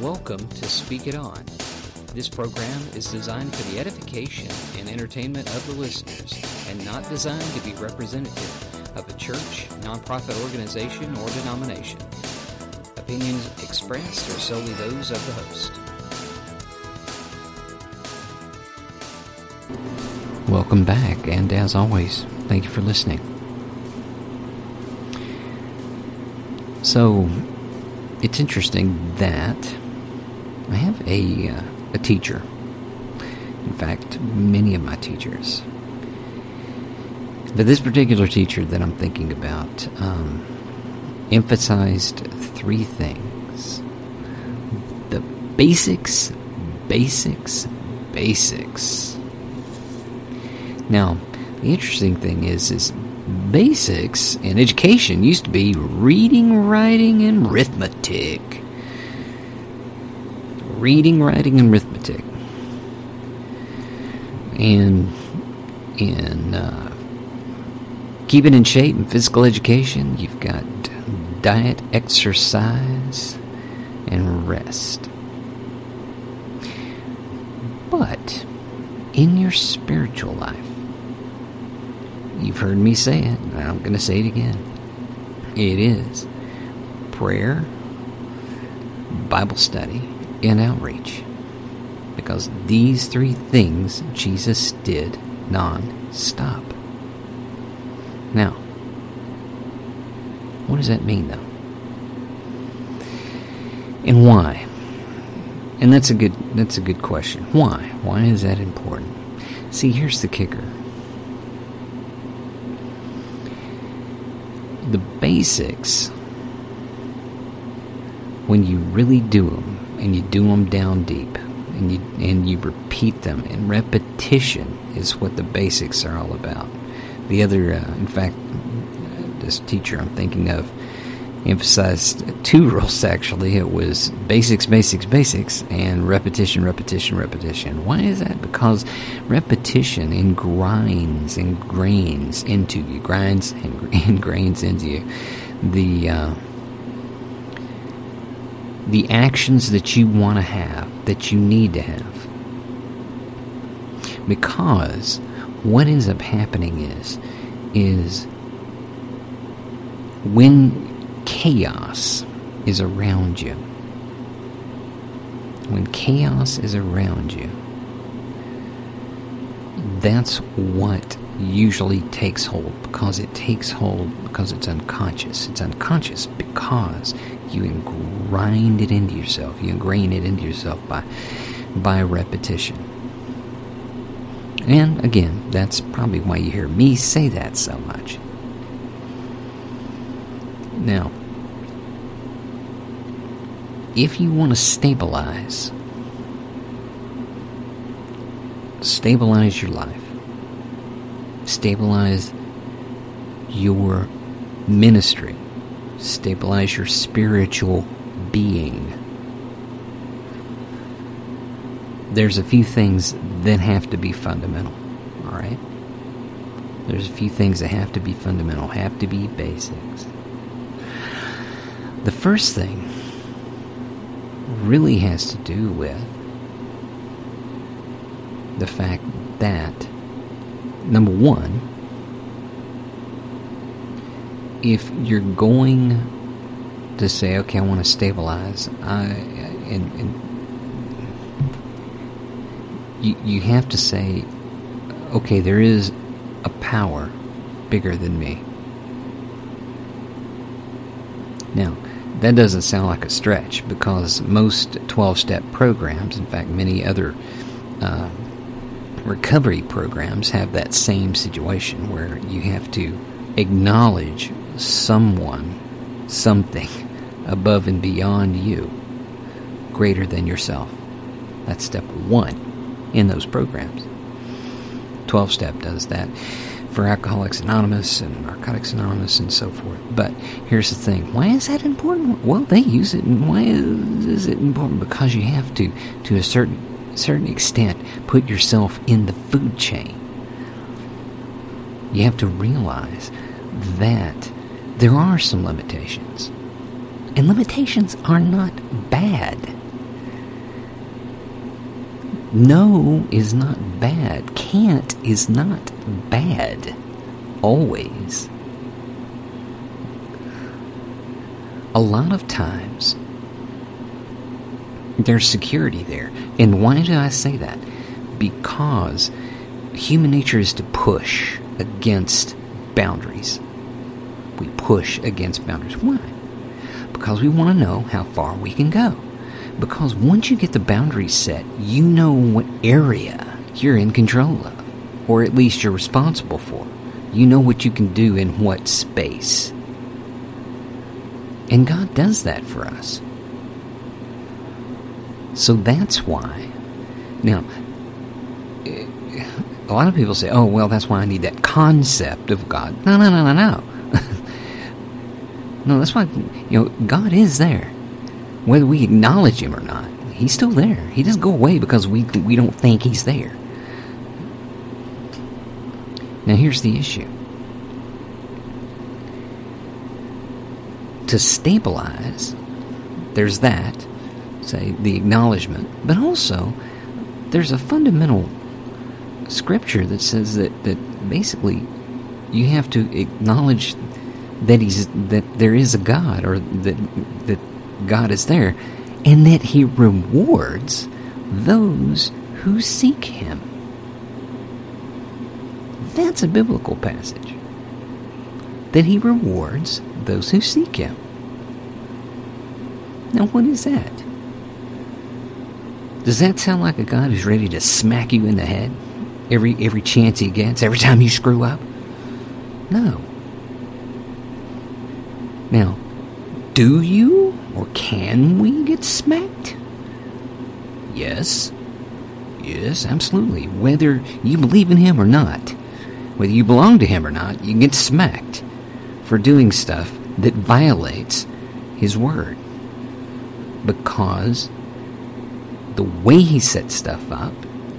Welcome to Speak It On. This program is designed for the edification and entertainment of the listeners and not designed to be representative of a church, nonprofit organization, or denomination. Opinions expressed are solely those of the host. Welcome back, and as always, thank you for listening. So, it's interesting that I have a, uh, a teacher. In fact, many of my teachers. But this particular teacher that I'm thinking about um, emphasized three things the basics, basics, basics. Now, the interesting thing is, is basics in education used to be reading, writing, and arithmetic. Reading, writing, and arithmetic. And in uh, keeping in shape and physical education, you've got diet, exercise, and rest. But in your spiritual life, You've heard me say it, and I'm going to say it again. It is prayer, Bible study, and outreach. Because these three things Jesus did non stop. Now, what does that mean, though? And why? And that's a good that's a good question. Why? Why is that important? See, here's the kicker. the basics, when you really do them and you do them down deep and you and you repeat them, and repetition is what the basics are all about. The other, uh, in fact, this teacher I'm thinking of emphasized two rules actually. It was basics, basics, basics, and repetition, repetition, repetition. Why is that? Because repetition ingrains into you, grinds and ingrains into you the uh, the actions that you want to have, that you need to have. Because what ends up happening is is when chaos is around you, when chaos is around you, that's what usually takes hold because it takes hold because it's unconscious. It's unconscious because you grind it into yourself. You ingrain it into yourself by by repetition. And again, that's probably why you hear me say that so much. Now, if you want to stabilize, stabilize your life, stabilize your ministry, stabilize your spiritual being. There's a few things that have to be fundamental, all right? There's a few things that have to be fundamental, have to be basics. The first thing really has to do with the fact that, number one, if you're going to say, okay, I want to stabilize, I, and, and you, you have to say, okay, there is a power bigger than me. Now, that doesn't sound like a stretch because most 12 step programs, in fact, many other uh, recovery programs, have that same situation where you have to acknowledge someone, something above and beyond you, greater than yourself. That's step one in those programs. 12 step does that for Alcoholics Anonymous and Narcotics Anonymous and so forth. But here's the thing: why is that important? Well, they use it, and why is it important? Because you have to, to a certain certain extent, put yourself in the food chain. You have to realize that there are some limitations, and limitations are not bad. No is not bad. Can't is not bad. Always. A lot of times, there's security there. And why do I say that? Because human nature is to push against boundaries. We push against boundaries. Why? Because we want to know how far we can go. Because once you get the boundaries set, you know what area you're in control of, or at least you're responsible for. You know what you can do in what space. And God does that for us. So that's why. Now, a lot of people say, oh, well, that's why I need that concept of God. No, no, no, no, no. no, that's why, you know, God is there. Whether we acknowledge Him or not, He's still there. He doesn't go away because we, we don't think He's there. Now, here's the issue to stabilize, there's that, say, the acknowledgement, but also there's a fundamental scripture that says that, that basically you have to acknowledge that he's that there is a God or that that God is there and that he rewards those who seek him. That's a biblical passage. That he rewards those who seek him. Now what is that? Does that sound like a God who's ready to smack you in the head? every every chance he gets, every time you screw up? No. Now, do you or can we get smacked? Yes. Yes, absolutely. Whether you believe in him or not, whether you belong to him or not, you get smacked for doing stuff that violates his word. Because the way he sets stuff up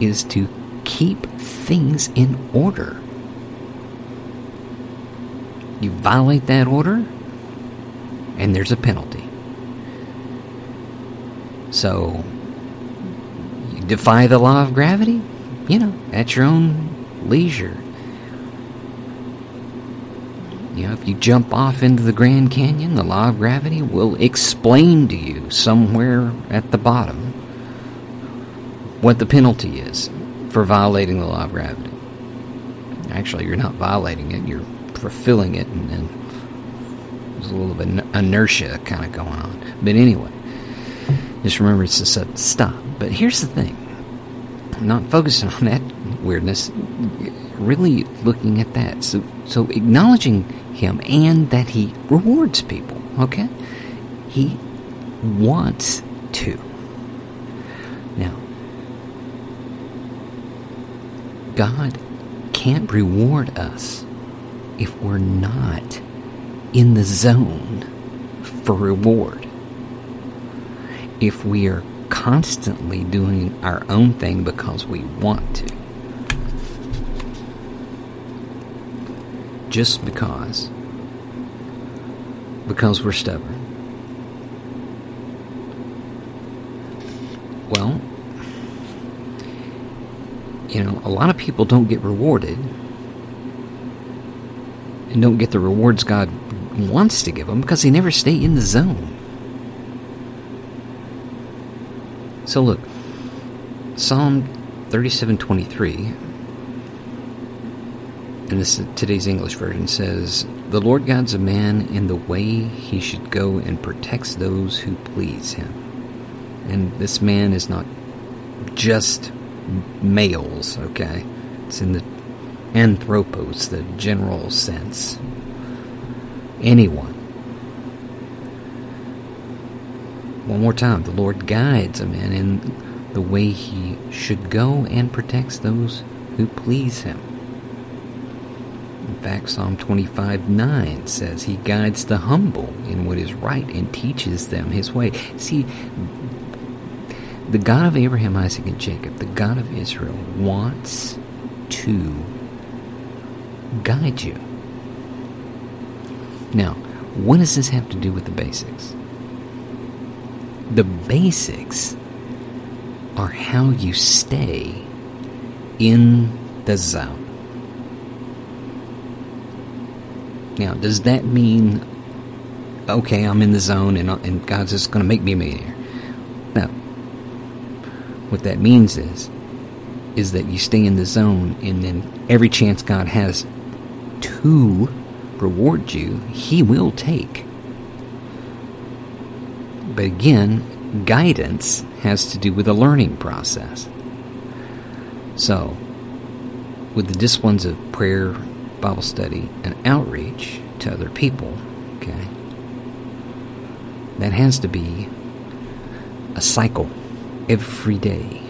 is to keep things in order. You violate that order, and there's a penalty. So, you defy the law of gravity? You know, at your own leisure. You know, if you jump off into the Grand Canyon, the law of gravity will explain to you somewhere at the bottom what the penalty is for violating the law of gravity. Actually, you're not violating it, you're fulfilling it, and, there's a little bit of inertia kind of going on. But anyway, just remember it's a sudden stop. But here's the thing I'm not focusing on that weirdness, really looking at that. So, so acknowledging Him and that He rewards people, okay? He wants to. Now, God can't reward us if we're not in the zone for reward. If we are constantly doing our own thing because we want to. Just because. Because we're stubborn. Well, you know, a lot of people don't get rewarded and don't get the rewards God wants to give them because they never stay in the zone. So look, Psalm 37:23 and this today's English version says, "The Lord guides a man in the way he should go and protects those who please him." And this man is not just males, okay? It's in the anthropos, the general sense. Anyone. One more time, the Lord guides a man in the way he should go and protects those who please him. In fact, Psalm 25 9 says, He guides the humble in what is right and teaches them his way. See, the God of Abraham, Isaac, and Jacob, the God of Israel, wants to guide you. Now, what does this have to do with the basics? The basics are how you stay in the zone. Now, does that mean, okay, I'm in the zone and, and God's just going to make me a millionaire? What that means is, is that you stay in the zone and then every chance God has to reward you, He will take. But again, guidance has to do with a learning process. So, with the disciplines of prayer, Bible study, and outreach to other people, okay, that has to be a cycle every day.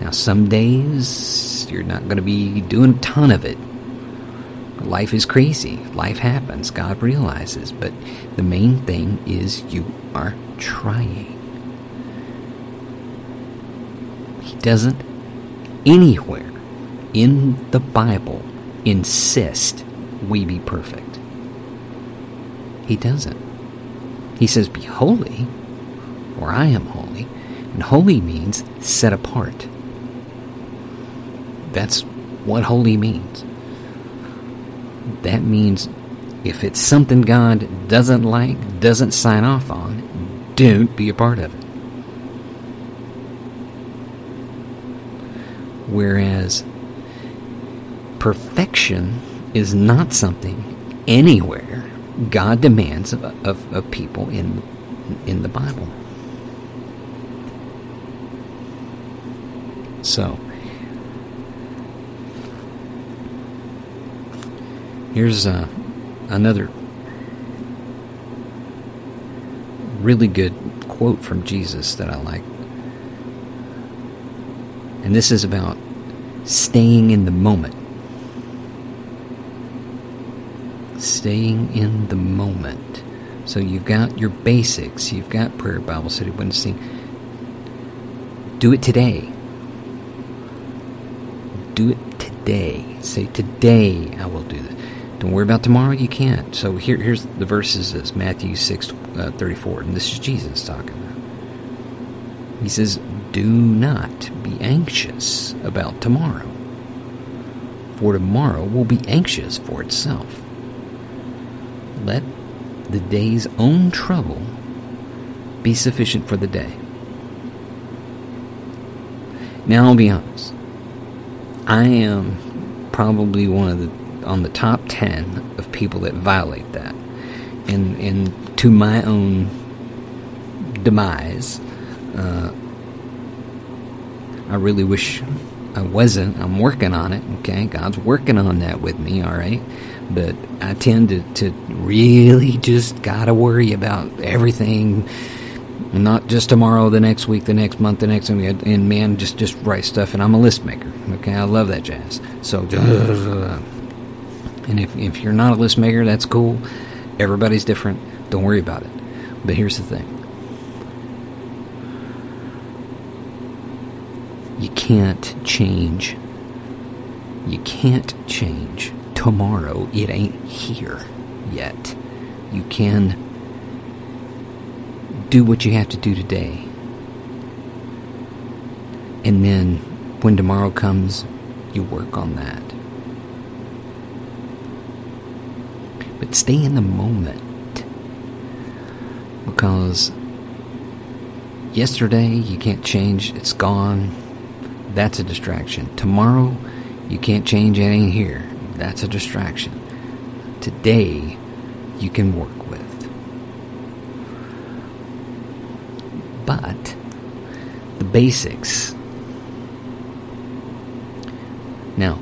Now, some days you're not going to be doing a ton of it. Life is crazy. Life happens. God realizes. But the main thing is you are trying. He doesn't anywhere in the Bible insist we be perfect. He doesn't. He says, Be holy, for I am holy. And holy means set apart. That's what holy means. That means if it's something God doesn't like, doesn't sign off on, don't be a part of it. Whereas perfection is not something anywhere God demands of, of, of people in, in the Bible. So, here's uh, another really good quote from Jesus that I like. And this is about staying in the moment. Staying in the moment. So you've got your basics, you've got prayer, Bible study, witnessing. Do it today. Do it today. Say, Today I will do this. Don't worry about tomorrow, you can't. So here, here's the verses as Matthew 6 uh, 34, and this is Jesus talking. He says, Do not be anxious about tomorrow, for tomorrow will be anxious for itself. Let the day's own trouble be sufficient for the day. Now, I'll be honest. I am probably one of the on the top 10 of people that violate that. And, and to my own demise, uh, I really wish I wasn't. I'm working on it, okay? God's working on that with me, all right? But I tend to, to really just gotta worry about everything, and not just tomorrow, the next week, the next month, the next, and, and man, just just write stuff. And I'm a list maker, okay? I love that jazz. So, uh, and if if you're not a list maker, that's cool. Everybody's different. Don't worry about it. But here's the thing. You can't change. You can't change tomorrow. It ain't here yet. You can do what you have to do today. And then when tomorrow comes, you work on that. But stay in the moment. Because yesterday you can't change, it's gone. That's a distraction. Tomorrow you can't change, ain't here. That's a distraction. Today you can work with. But the basics. Now,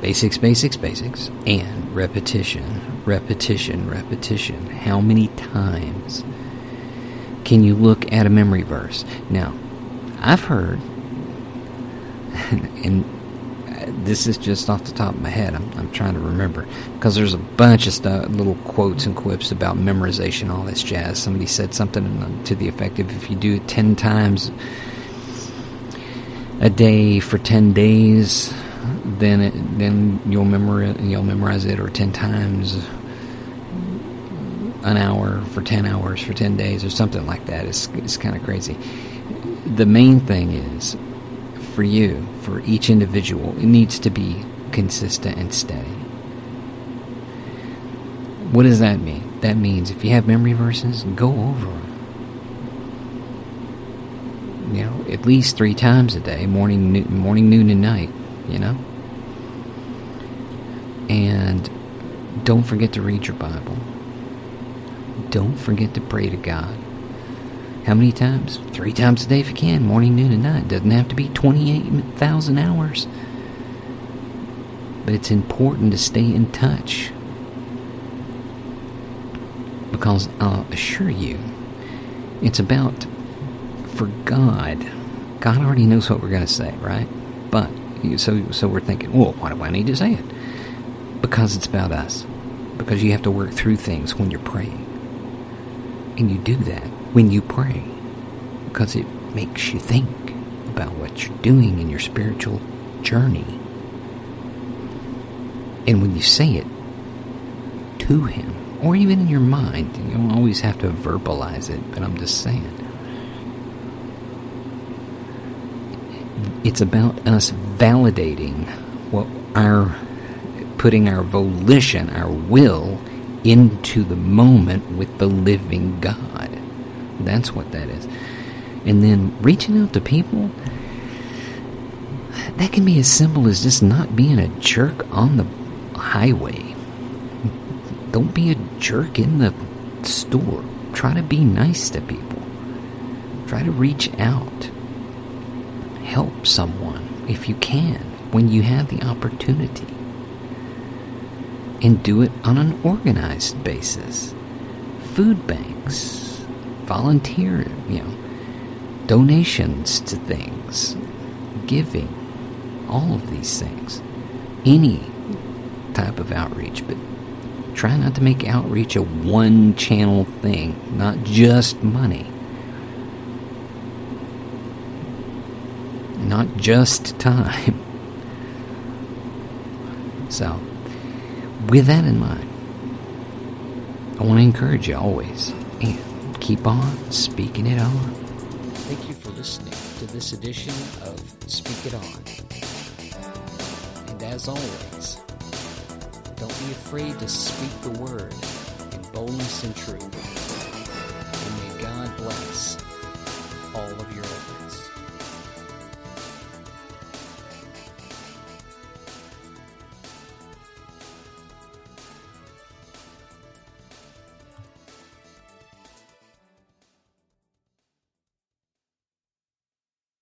basics, basics, basics, and repetition, repetition, repetition. How many times can you look at a memory verse? Now, I've heard, and this is just off the top of my head. I'm, I'm trying to remember because there's a bunch of stuff, little quotes and quips about memorization, all this jazz. Somebody said something to the effect of if you do it ten times a day for ten days, then it, then you'll memorize you'll memorize it, or ten times an hour for ten hours for ten days, or something like that. It's it's kind of crazy. the main thing is for you, for each individual, it needs to be consistent and steady. What does that mean? That means if you have memory verses, go over them. You know, at least three times a day, morning, noon, morning, noon, and night. You know, and don't forget to read your Bible. Don't forget to pray to God. How many times? Three times a day if you can, morning, noon, and night. Doesn't have to be 28,000 hours. But it's important to stay in touch. Because I'll assure you, it's about for God. God already knows what we're going to say, right? But so so we're thinking, well, why do I need to say it? Because it's about us. Because you have to work through things when you're praying. And you do that when you pray. Because it makes you think about what you're doing in your spiritual journey. And when you say it to Him, or even in your mind, you don't always have to verbalize it, but I'm just saying. It's about us validating what our putting our volition, our will, into the moment with the living God. That's what that is. And then reaching out to people, that can be as simple as just not being a jerk on the highway. Don't be a jerk in the store. Try to be nice to people. Try to reach out. Help someone if you can when you have the opportunity and do it on an organized basis. Food banks, volunteer, you know, donations to things, giving, all of these things. Any type of outreach, but try not to make outreach a one channel thing, not just money. Not just time. So, with that in mind, I want to encourage you always keep on speaking it on. Thank you for listening to this edition of Speak It On. And as always, don't be afraid to speak the word in boldness and truth.